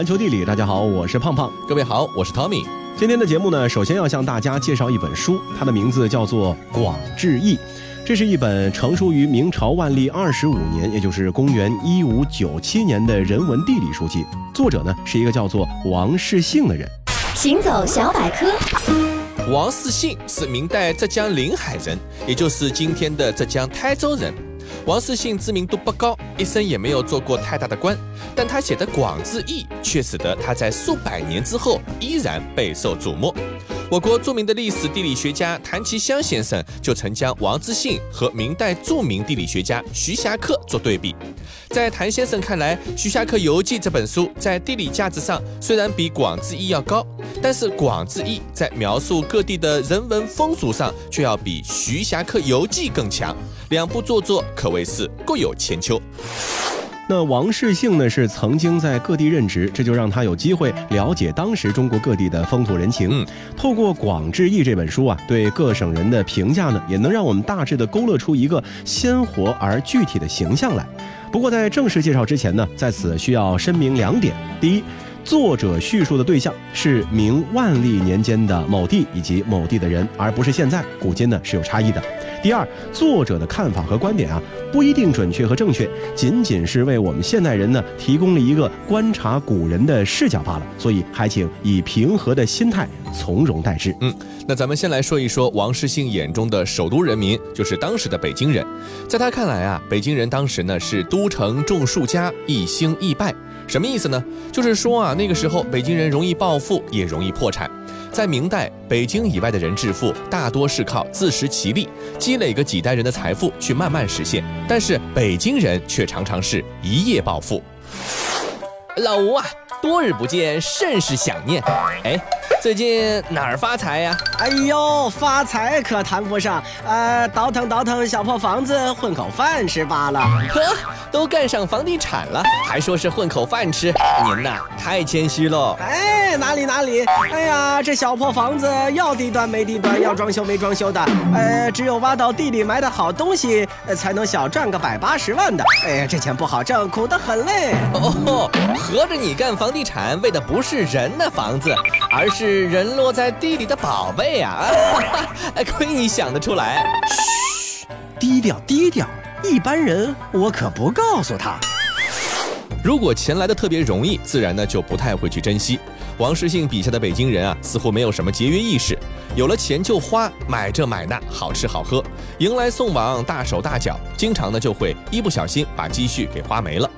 环球地理，大家好，我是胖胖。各位好，我是 Tommy。今天的节目呢，首先要向大家介绍一本书，它的名字叫做《广志异》。这是一本成书于明朝万历二十五年，也就是公元一五九七年的人文地理书籍。作者呢是一个叫做王世信的人。行走小百科，王世信是明代浙江临海人，也就是今天的浙江台州人。王世信知名度不高，一生也没有做过太大的官，但他写的《广志义》却使得他在数百年之后依然备受瞩目。我国著名的历史地理学家谭其骧先生就曾将王之信和明代著名地理学家徐霞客做对比。在谭先生看来，《徐霞客游记》这本书在地理价值上虽然比《广志义》要高，但是《广志义》在描述各地的人文风俗上却要比《徐霞客游记》更强。两部著作可谓是各有千秋。那王世信呢是曾经在各地任职，这就让他有机会了解当时中国各地的风土人情。嗯，透过《广志异》这本书啊，对各省人的评价呢，也能让我们大致的勾勒出一个鲜活而具体的形象来。不过在正式介绍之前呢，在此需要声明两点：第一，作者叙述的对象是明万历年间的某地以及某地的人，而不是现在，古今呢是有差异的。第二，作者的看法和观点啊，不一定准确和正确，仅仅是为我们现代人呢提供了一个观察古人的视角罢了。所以，还请以平和的心态从容待之。嗯，那咱们先来说一说王世信眼中的首都人民，就是当时的北京人。在他看来啊，北京人当时呢是都城种树家，易兴易败。什么意思呢？就是说啊，那个时候北京人容易暴富，也容易破产。在明代，北京以外的人致富，大多是靠自食其力，积累个几代人的财富去慢慢实现。但是北京人却常常是一夜暴富。老吴啊，多日不见，甚是想念。哎。最近哪儿发财呀？哎呦，发财可谈不上，呃，倒腾倒腾小破房子，混口饭吃罢了。呵，都干上房地产了，还说是混口饭吃，您呐太谦虚喽。哎，哪里哪里，哎呀，这小破房子要地段没地段，要装修没装修的，呃，只有挖到地里埋的好东西，才能小赚个百八十万的。哎呀，这钱不好挣，苦得很嘞。哦，合着你干房地产为的不是人的房子，而是。人落在地里的宝贝啊！哎，亏你想得出来。嘘，低调低调，一般人我可不告诉他。如果钱来的特别容易，自然呢就不太会去珍惜。王世信笔下的北京人啊，似乎没有什么节约意识，有了钱就花，买这买那，好吃好喝，迎来送往，大手大脚，经常呢就会一不小心把积蓄给花没了。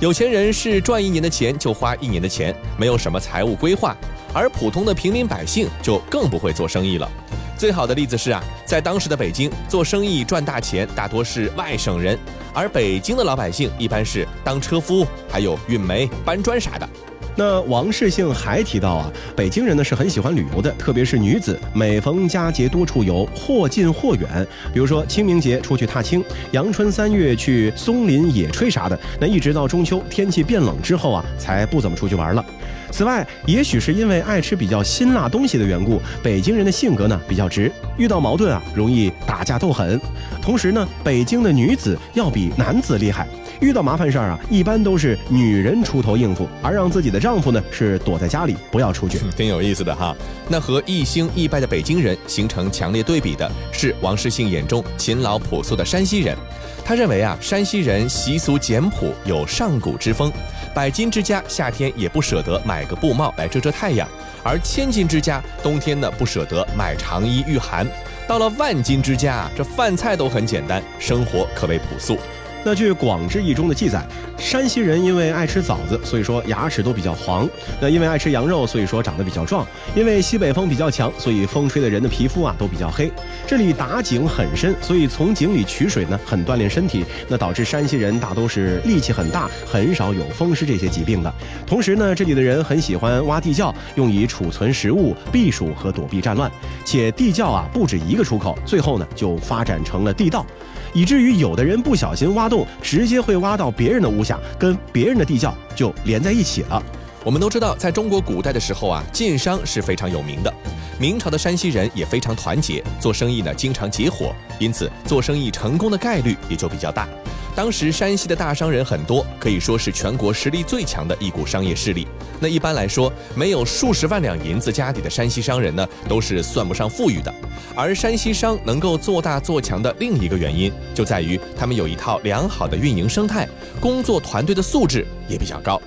有钱人是赚一年的钱就花一年的钱，没有什么财务规划。而普通的平民百姓就更不会做生意了。最好的例子是啊，在当时的北京做生意赚大钱，大多是外省人，而北京的老百姓一般是当车夫，还有运煤、搬砖啥的。那王世信还提到啊，北京人呢是很喜欢旅游的，特别是女子，每逢佳节多出游，或近或远。比如说清明节出去踏青，阳春三月去松林野炊啥的。那一直到中秋天气变冷之后啊，才不怎么出去玩了。此外，也许是因为爱吃比较辛辣东西的缘故，北京人的性格呢比较直，遇到矛盾啊容易打架斗狠。同时呢，北京的女子要比男子厉害。遇到麻烦事儿啊，一般都是女人出头应付，而让自己的丈夫呢是躲在家里不要出去。挺有意思的哈。那和一兴一败的北京人形成强烈对比的是王世信眼中勤劳朴素的山西人。他认为啊，山西人习俗简朴，有上古之风。百金之家夏天也不舍得买个布帽来遮遮太阳，而千金之家冬天呢不舍得买长衣御寒。到了万金之家啊，这饭菜都很简单，生活可谓朴素。那据《广志异》中的记载，山西人因为爱吃枣子，所以说牙齿都比较黄；那因为爱吃羊肉，所以说长得比较壮；因为西北风比较强，所以风吹的人的皮肤啊都比较黑。这里打井很深，所以从井里取水呢很锻炼身体，那导致山西人大都是力气很大，很少有风湿这些疾病的。同时呢，这里的人很喜欢挖地窖，用以储存食物、避暑和躲避战乱。且地窖啊不止一个出口，最后呢就发展成了地道。以至于有的人不小心挖洞，直接会挖到别人的屋下，跟别人的地窖就连在一起了。我们都知道，在中国古代的时候啊，晋商是非常有名的。明朝的山西人也非常团结，做生意呢经常结伙，因此做生意成功的概率也就比较大。当时山西的大商人很多，可以说是全国实力最强的一股商业势力。那一般来说，没有数十万两银子家底的山西商人呢，都是算不上富裕的。而山西商能够做大做强的另一个原因，就在于他们有一套良好的运营生态，工作团队的素质也比较高。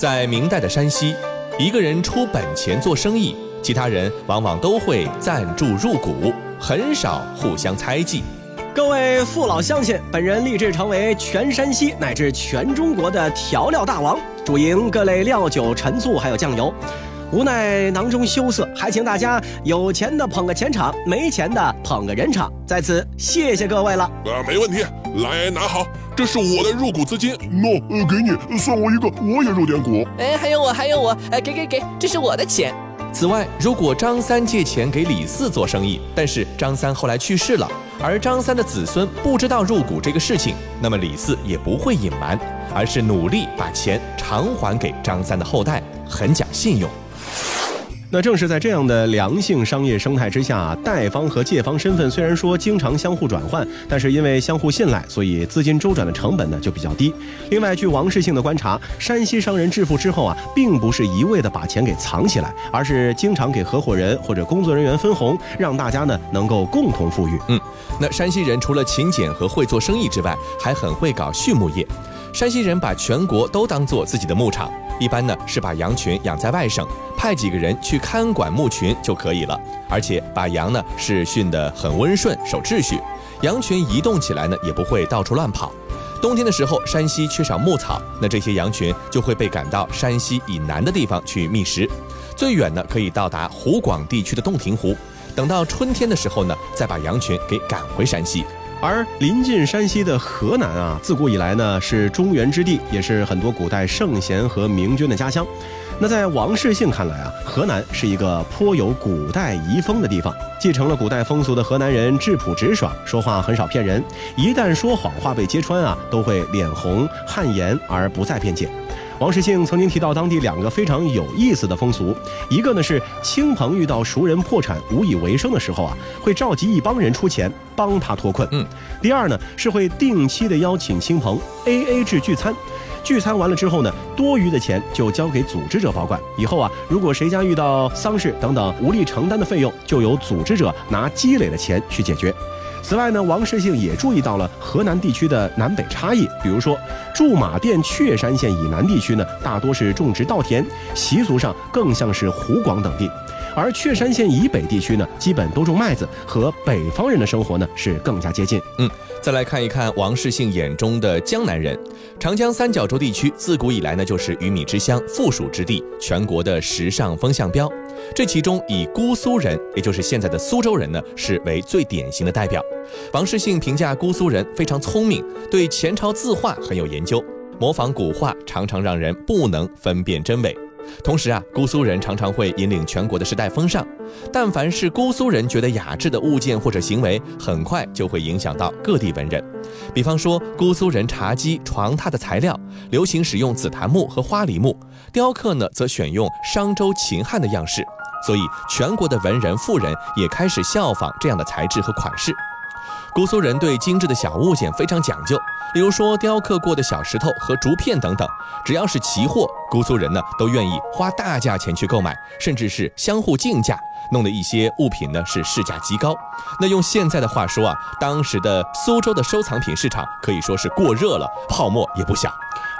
在明代的山西，一个人出本钱做生意，其他人往往都会赞助入股，很少互相猜忌。各位父老乡亲，本人立志成为全山西乃至全中国的调料大王，主营各类料酒、陈醋还有酱油。无奈囊中羞涩，还请大家有钱的捧个钱场，没钱的捧个人场。在此谢谢各位了。呃，没问题，来拿好，这是我的入股资金。喏，呃，给你，算我一个，我也入点股。哎，还有我，还有我，哎，给给给，这是我的钱。此外，如果张三借钱给李四做生意，但是张三后来去世了，而张三的子孙不知道入股这个事情，那么李四也不会隐瞒，而是努力把钱偿还给张三的后代，很讲信用。那正是在这样的良性商业生态之下，贷方和借方身份虽然说经常相互转换，但是因为相互信赖，所以资金周转的成本呢就比较低。另外，据王世庆的观察，山西商人致富之后啊，并不是一味的把钱给藏起来，而是经常给合伙人或者工作人员分红，让大家呢能够共同富裕。嗯，那山西人除了勤俭和会做生意之外，还很会搞畜牧业。山西人把全国都当做自己的牧场。一般呢是把羊群养在外省，派几个人去看管牧群就可以了。而且把羊呢是训得很温顺，守秩序，羊群移动起来呢也不会到处乱跑。冬天的时候，山西缺少牧草，那这些羊群就会被赶到山西以南的地方去觅食，最远呢可以到达湖广地区的洞庭湖。等到春天的时候呢，再把羊群给赶回山西。而临近山西的河南啊，自古以来呢是中原之地，也是很多古代圣贤和明君的家乡。那在王世信看来啊，河南是一个颇有古代遗风的地方。继承了古代风俗的河南人质朴直爽，说话很少骗人。一旦说谎话被揭穿啊，都会脸红汗颜而不再辩解。王世庆曾经提到当地两个非常有意思的风俗，一个呢是亲朋遇到熟人破产无以为生的时候啊，会召集一帮人出钱帮他脱困。嗯，第二呢是会定期的邀请亲朋 A A 制聚餐，聚餐完了之后呢，多余的钱就交给组织者保管。以后啊，如果谁家遇到丧事等等无力承担的费用，就由组织者拿积累的钱去解决。此外呢，王世兴也注意到了河南地区的南北差异。比如说，驻马店确山县以南地区呢，大多是种植稻田，习俗上更像是湖广等地；而确山县以北地区呢，基本都种麦子，和北方人的生活呢是更加接近。嗯，再来看一看王世兴眼中的江南人。长江三角洲地区自古以来呢，就是鱼米之乡、富庶之地，全国的时尚风向标。这其中以姑苏人，也就是现在的苏州人呢，是为最典型的代表。王世兴评价姑苏人非常聪明，对前朝字画很有研究，模仿古画常常让人不能分辨真伪。同时啊，姑苏人常常会引领全国的时代风尚。但凡是姑苏人觉得雅致的物件或者行为，很快就会影响到各地文人。比方说，姑苏人茶几、床榻的材料流行使用紫檀木和花梨木，雕刻呢则选用商周秦汉的样式，所以全国的文人富人也开始效仿这样的材质和款式。姑苏人对精致的小物件非常讲究，比如说雕刻过的小石头和竹片等等，只要是奇货，姑苏人呢都愿意花大价钱去购买，甚至是相互竞价，弄得一些物品呢是市价极高。那用现在的话说啊，当时的苏州的收藏品市场可以说是过热了，泡沫也不小。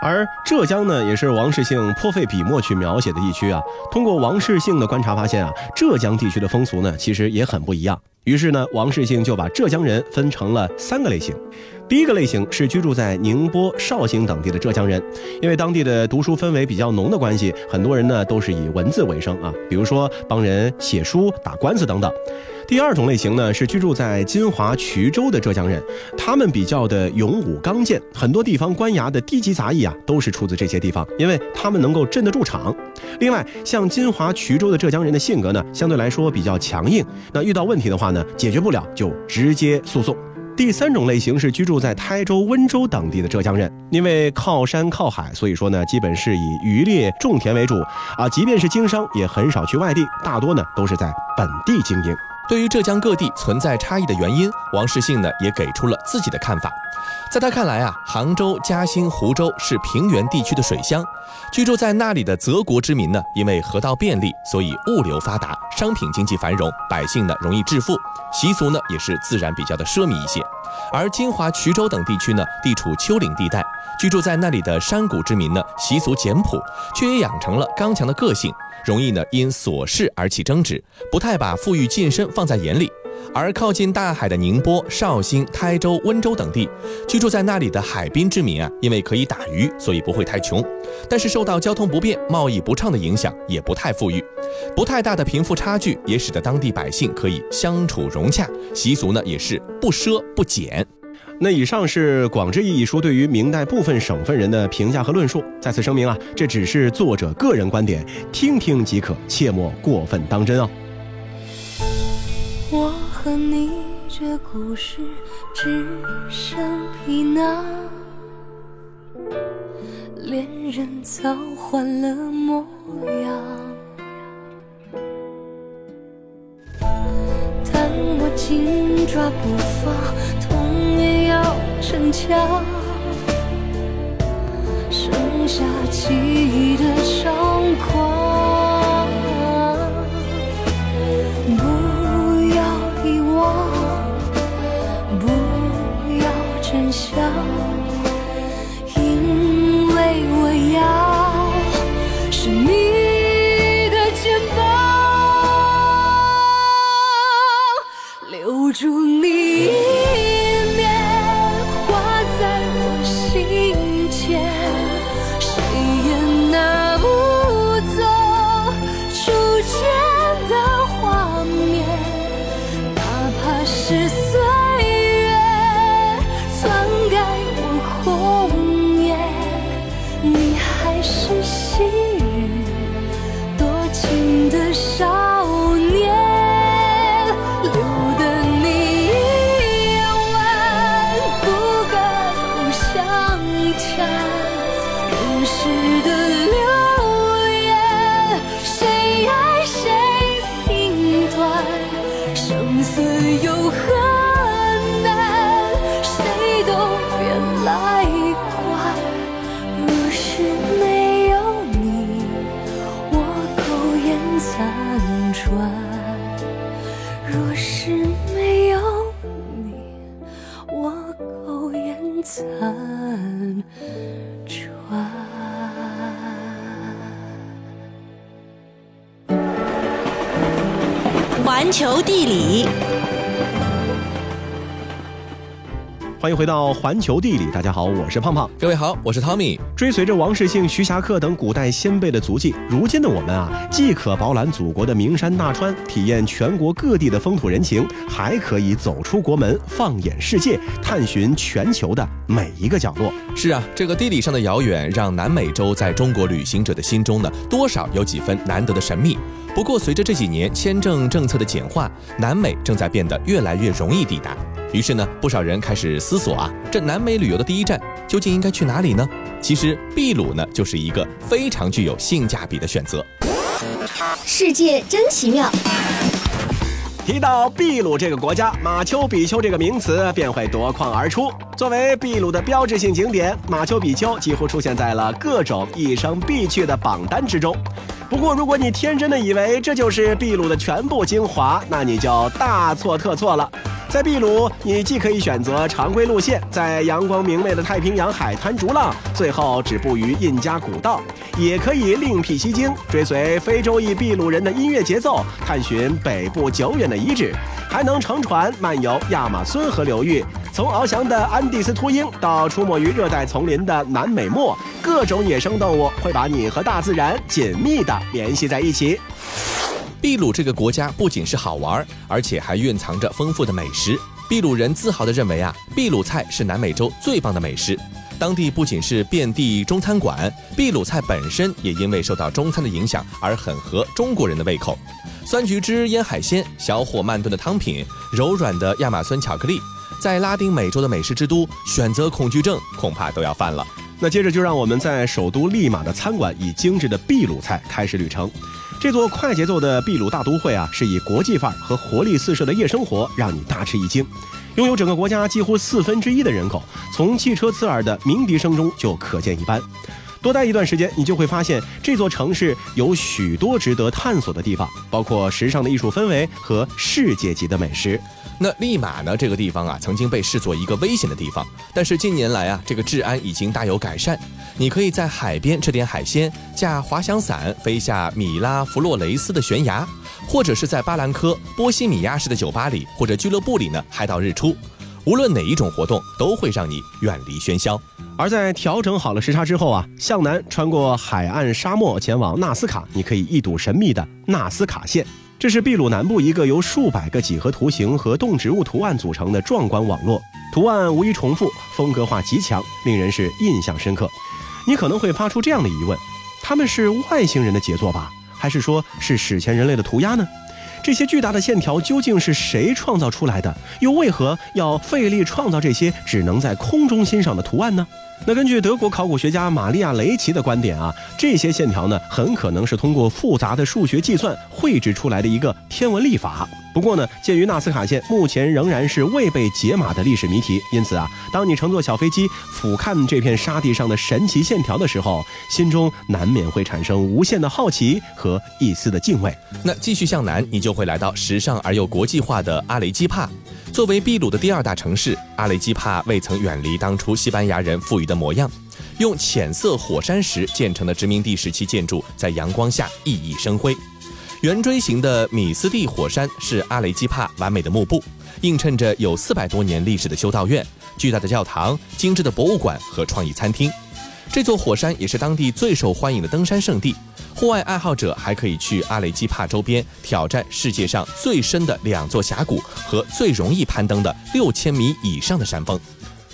而浙江呢，也是王世兴颇费笔墨去描写的地区啊。通过王世兴的观察发现啊，浙江地区的风俗呢，其实也很不一样。于是呢，王世兴就把浙江人分成了三个类型。第一个类型是居住在宁波、绍兴等地的浙江人，因为当地的读书氛围比较浓的关系，很多人呢都是以文字为生啊，比如说帮人写书、打官司等等。第二种类型呢是居住在金华、衢州的浙江人，他们比较的勇武刚健，很多地方官衙的低级杂役啊都是出自这些地方，因为他们能够镇得住场。另外，像金华、衢州的浙江人的性格呢，相对来说比较强硬，那遇到问题的话呢，解决不了就直接诉讼。第三种类型是居住在台州、温州等地的浙江人，因为靠山靠海，所以说呢，基本是以渔猎、种田为主啊。即便是经商，也很少去外地，大多呢都是在本地经营。对于浙江各地存在差异的原因，王世信呢也给出了自己的看法。在他看来啊，杭州、嘉兴、湖州是平原地区的水乡，居住在那里的泽国之民呢，因为河道便利，所以物流发达，商品经济繁荣，百姓呢容易致富，习俗呢也是自然比较的奢靡一些。而金华、衢州等地区呢，地处丘陵地带，居住在那里的山谷之民呢，习俗简朴，却也养成了刚强的个性，容易呢因琐事而起争执，不太把富裕晋升放在眼里。而靠近大海的宁波、绍兴、台州、温州等地，居住在那里的海滨之民啊，因为可以打鱼，所以不会太穷。但是受到交通不便、贸易不畅的影响，也不太富裕。不太大的贫富差距，也使得当地百姓可以相处融洽，习俗呢也是不奢不俭。那以上是《广志义》一书对于明代部分省份人的评价和论述。在此声明啊，这只是作者个人观点，听听即可，切莫过分当真哦。和你这故事只剩皮囊，恋人早换了模样。但我紧抓不放，痛也要逞强，剩下记忆的伤残喘。环球地理，欢迎回到环球地理，大家好，我是胖胖。各位好，我是 Tommy。追随着王世信、徐霞客等古代先辈的足迹，如今的我们啊，既可饱览祖国的名山大川，体验全国各地的风土人情，还可以走出国门，放眼世界，探寻全球的每一个角落。是啊，这个地理上的遥远，让南美洲在中国旅行者的心中呢，多少有几分难得的神秘。不过，随着这几年签证政策的简化，南美正在变得越来越容易抵达。于是呢，不少人开始思索啊，这南美旅游的第一站究竟应该去哪里呢？其实，秘鲁呢，就是一个非常具有性价比的选择。世界真奇妙。提到秘鲁这个国家，马丘比丘这个名词便会夺眶而出。作为秘鲁的标志性景点，马丘比丘几乎出现在了各种一生必去的榜单之中。不过，如果你天真的以为这就是秘鲁的全部精华，那你就大错特错了。在秘鲁，你既可以选择常规路线，在阳光明媚的太平洋海滩逐浪，最后止步于印加古道；也可以另辟蹊径，追随非洲裔秘鲁人的音乐节奏，探寻北部久远的遗址，还能乘船漫游亚马孙河流域。从翱翔的安第斯秃鹰到出没于热带丛林的南美貘，各种野生动物会把你和大自然紧密地联系在一起。秘鲁这个国家不仅是好玩，而且还蕴藏着丰富的美食。秘鲁人自豪地认为啊，秘鲁菜是南美洲最棒的美食。当地不仅是遍地中餐馆，秘鲁菜本身也因为受到中餐的影响而很合中国人的胃口。酸橘汁腌海鲜、小火慢炖的汤品、柔软的亚马孙巧克力，在拉丁美洲的美食之都，选择恐惧症恐怕都要犯了。那接着就让我们在首都利马的餐馆以精致的秘鲁菜开始旅程。这座快节奏的秘鲁大都会啊，是以国际范儿和活力四射的夜生活让你大吃一惊。拥有整个国家几乎四分之一的人口，从汽车刺耳的鸣笛声中就可见一斑。多待一段时间，你就会发现这座城市有许多值得探索的地方，包括时尚的艺术氛围和世界级的美食。那利马呢？这个地方啊，曾经被视作一个危险的地方，但是近年来啊，这个治安已经大有改善。你可以在海边吃点海鲜，驾滑翔伞飞下米拉弗洛雷斯的悬崖，或者是在巴兰科波西米亚式的酒吧里或者俱乐部里呢嗨到日出。无论哪一种活动，都会让你远离喧嚣。而在调整好了时差之后啊，向南穿过海岸沙漠前往纳斯卡，你可以一睹神秘的纳斯卡线。这是秘鲁南部一个由数百个几何图形和动植物图案组成的壮观网络，图案无一重复，风格化极强，令人是印象深刻。你可能会发出这样的疑问：他们是外星人的杰作吧，还是说是史前人类的涂鸦呢？这些巨大的线条究竟是谁创造出来的？又为何要费力创造这些只能在空中欣赏的图案呢？那根据德国考古学家玛利亚·雷奇的观点啊，这些线条呢，很可能是通过复杂的数学计算绘制出来的一个天文历法。不过呢，鉴于纳斯卡线目前仍然是未被解码的历史谜题，因此啊，当你乘坐小飞机俯瞰这片沙地上的神奇线条的时候，心中难免会产生无限的好奇和一丝的敬畏。那继续向南，你就会来到时尚而又国际化的阿雷基帕。作为秘鲁的第二大城市，阿雷基帕未曾远离当初西班牙人赋予的模样，用浅色火山石建成的殖民地时期建筑在阳光下熠熠生辉。圆锥形的米斯蒂火山是阿雷基帕完美的幕布，映衬着有四百多年历史的修道院、巨大的教堂、精致的博物馆和创意餐厅。这座火山也是当地最受欢迎的登山圣地。户外爱好者还可以去阿雷基帕周边挑战世界上最深的两座峡谷和最容易攀登的六千米以上的山峰。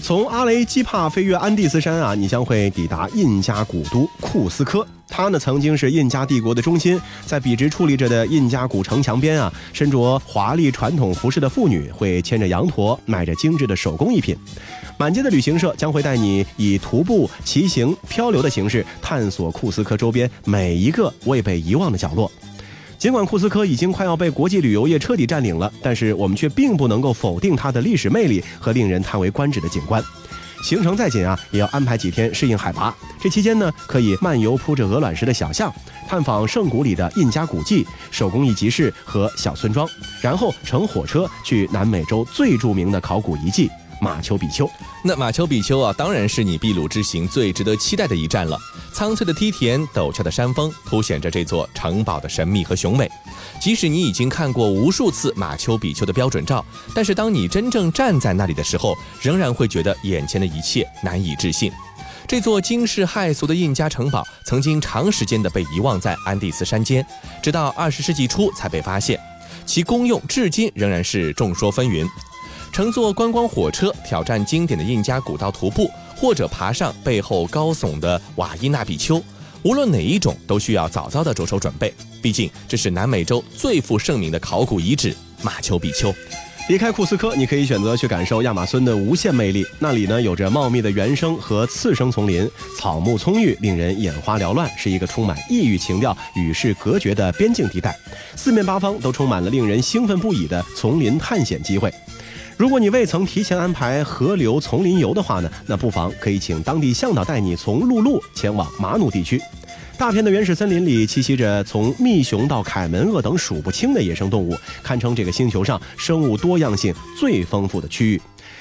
从阿雷基帕飞越安第斯山啊，你将会抵达印加古都库斯科。它呢曾经是印加帝国的中心，在笔直矗立着的印加古城墙边啊，身着华丽传统服饰的妇女会牵着羊驼，卖着精致的手工艺品。满街的旅行社将会带你以徒步、骑行、漂流的形式探索库斯科周边每一个未被遗忘的角落。尽管库斯科已经快要被国际旅游业彻底占领了，但是我们却并不能够否定它的历史魅力和令人叹为观止的景观。行程再紧啊，也要安排几天适应海拔。这期间呢，可以漫游铺着鹅卵石的小巷，探访圣谷里的印加古迹、手工艺集市和小村庄，然后乘火车去南美洲最著名的考古遗迹。马丘比丘，那马丘比丘啊，当然是你秘鲁之行最值得期待的一站了。苍翠的梯田、陡峭的山峰，凸显着这座城堡的神秘和雄伟。即使你已经看过无数次马丘比丘的标准照，但是当你真正站在那里的时候，仍然会觉得眼前的一切难以置信。这座惊世骇俗的印加城堡，曾经长时间的被遗忘在安第斯山间，直到二十世纪初才被发现，其功用至今仍然是众说纷纭。乘坐观光火车挑战经典的印加古道徒步，或者爬上背后高耸的瓦伊纳比丘，无论哪一种都需要早早的着手准备。毕竟这是南美洲最负盛名的考古遗址——马丘比丘。离开库斯科，你可以选择去感受亚马孙的无限魅力。那里呢，有着茂密的原生和次生丛林，草木葱郁，令人眼花缭乱，是一个充满异域情调、与世隔绝的边境地带。四面八方都充满了令人兴奋不已的丛林探险机会。如果你未曾提前安排河流丛林游的话呢，那不妨可以请当地向导带你从陆路前往马努地区。大片的原始森林里栖息着从蜜熊到凯门鳄等数不清的野生动物，堪称这个星球上生物多样性最丰富的区域。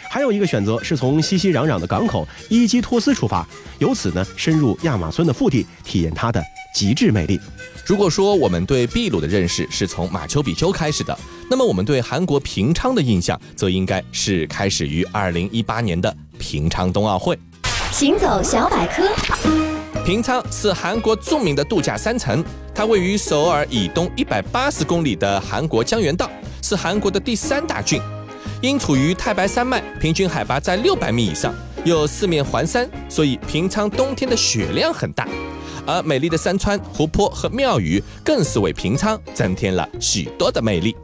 还有一个选择是从熙熙攘攘的港口伊基托斯出发，由此呢深入亚马孙的腹地，体验它的极致魅力。如果说我们对秘鲁的认识是从马丘比丘开始的，那么我们对韩国平昌的印象，则应该是开始于二零一八年的平昌冬奥会。行走小百科，平昌是韩国著名的度假山城，它位于首尔以东一百八十公里的韩国江原道，是韩国的第三大郡。因处于太白山脉，平均海拔在六百米以上，又四面环山，所以平昌冬天的雪量很大。而美丽的山川、湖泊和庙宇，更是为平昌增添了许多的魅力。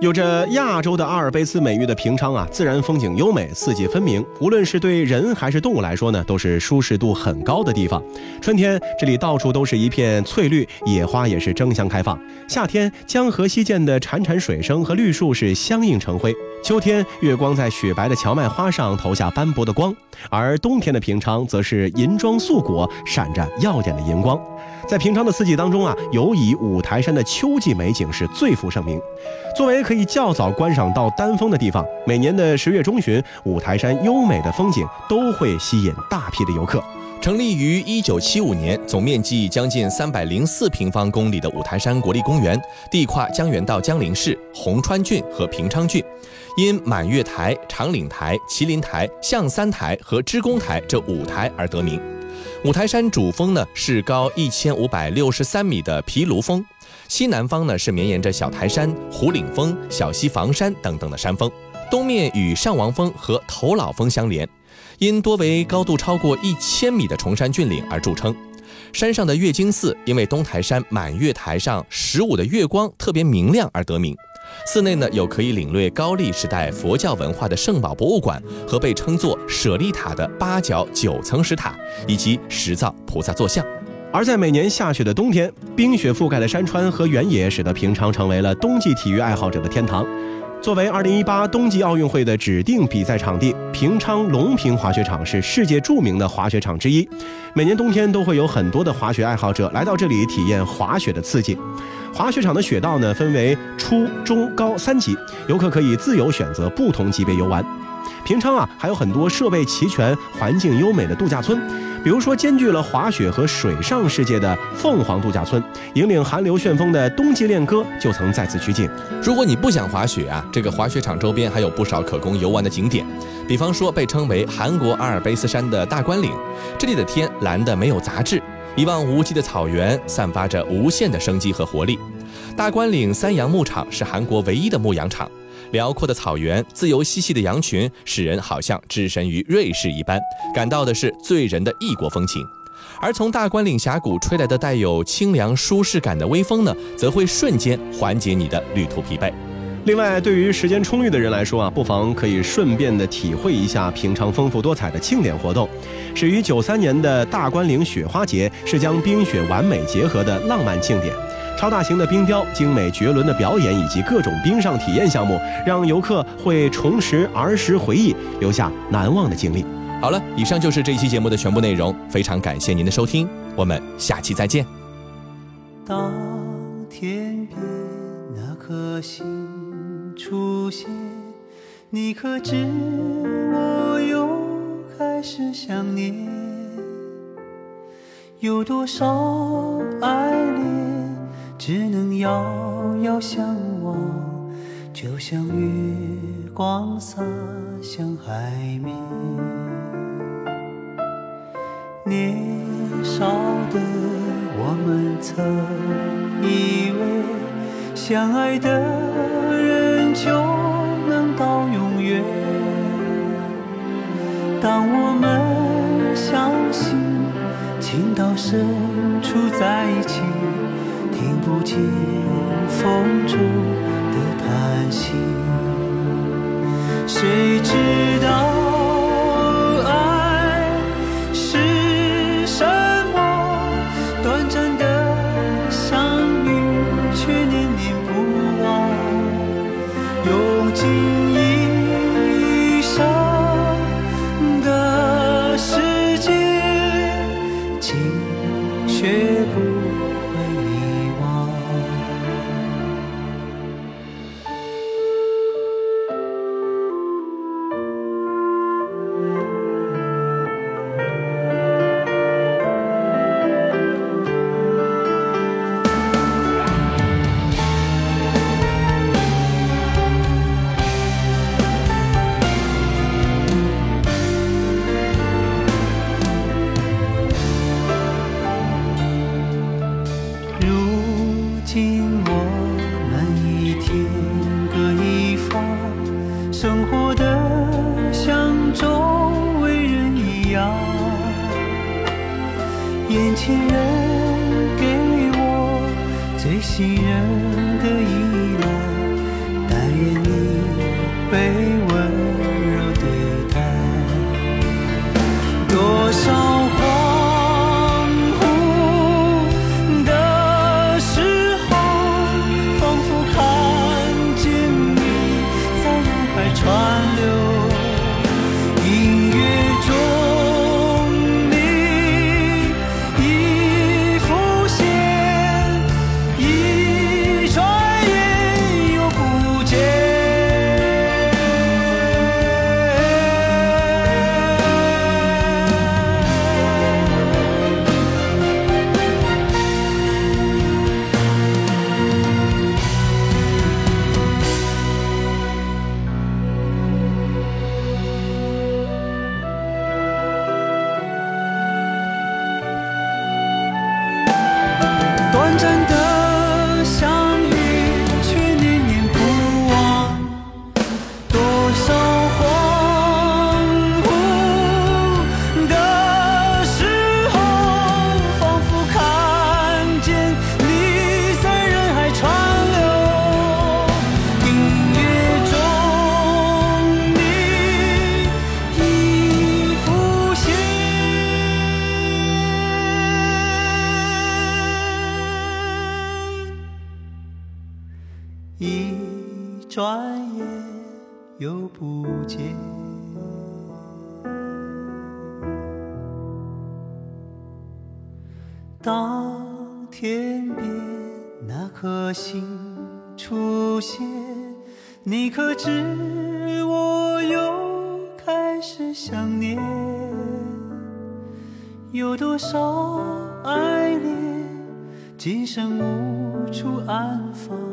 有着亚洲的阿尔卑斯美誉的平昌啊，自然风景优美，四季分明。无论是对人还是动物来说呢，都是舒适度很高的地方。春天这里到处都是一片翠绿，野花也是争相开放。夏天江河西涧的潺潺水声和绿树是相映成辉。秋天月光在雪白的荞麦花上投下斑驳的光，而冬天的平昌则是银装素裹，闪着耀眼的银光。在平昌的四季当中啊，尤以五台山的秋季美景是最负盛名。作为可以较早观赏到丹峰的地方，每年的十月中旬，五台山优美的风景都会吸引大批的游客。成立于一九七五年，总面积将近三百零四平方公里的五台山国立公园，地跨江原道江陵市、红川郡和平昌郡，因满月台、长岭台、麒麟台、象三台和支公台这五台而得名。五台山主峰呢是高一千五百六十三米的毗卢峰，西南方呢是绵延着小台山、虎岭峰、小西房山等等的山峰，东面与上王峰和头老峰相连，因多为高度超过一千米的崇山峻岭而著称。山上的月经寺因为东台山满月台上十五的月光特别明亮而得名。寺内呢有可以领略高丽时代佛教文化的圣宝博物馆和被称作舍利塔的八角九层石塔，以及石造菩萨坐像。而在每年下雪的冬天，冰雪覆盖的山川和原野，使得平昌成为了冬季体育爱好者的天堂。作为2018冬季奥运会的指定比赛场地，平昌隆平滑雪场是世界著名的滑雪场之一。每年冬天都会有很多的滑雪爱好者来到这里体验滑雪的刺激。滑雪场的雪道呢，分为初中高三级，游客可以自由选择不同级别游玩。平昌啊，还有很多设备齐全、环境优美的度假村，比如说兼具了滑雪和水上世界的凤凰度假村，引领韩流旋风的冬季恋歌就曾在此取景。如果你不想滑雪啊，这个滑雪场周边还有不少可供游玩的景点，比方说被称为韩国阿尔卑斯山的大关岭，这里的天蓝的没有杂质。一望无际的草原散发着无限的生机和活力。大关岭三羊牧场是韩国唯一的牧羊场，辽阔的草原、自由嬉戏的羊群，使人好像置身于瑞士一般，感到的是醉人的异国风情。而从大关岭峡谷吹来的带有清凉舒适感的微风呢，则会瞬间缓解你的旅途疲惫。另外，对于时间充裕的人来说啊，不妨可以顺便的体会一下平常丰富多彩的庆典活动。始于九三年的大关岭雪花节是将冰雪完美结合的浪漫庆典，超大型的冰雕、精美绝伦的表演以及各种冰上体验项目，让游客会重拾儿时回忆，留下难忘的经历。好了，以上就是这一期节目的全部内容，非常感谢您的收听，我们下期再见。当天边那颗星。出现，你可知我又开始想念？有多少爱恋只能遥遥相望，就像月光洒向海面。年少的我们曾以为相爱的人。就能到永远。当我们相信情到深处在一起，不见风中的叹息，谁知道？眼前人给我最信任的依当天边那颗星出现你可知我又开始想念？有多少爱恋今生无处安放？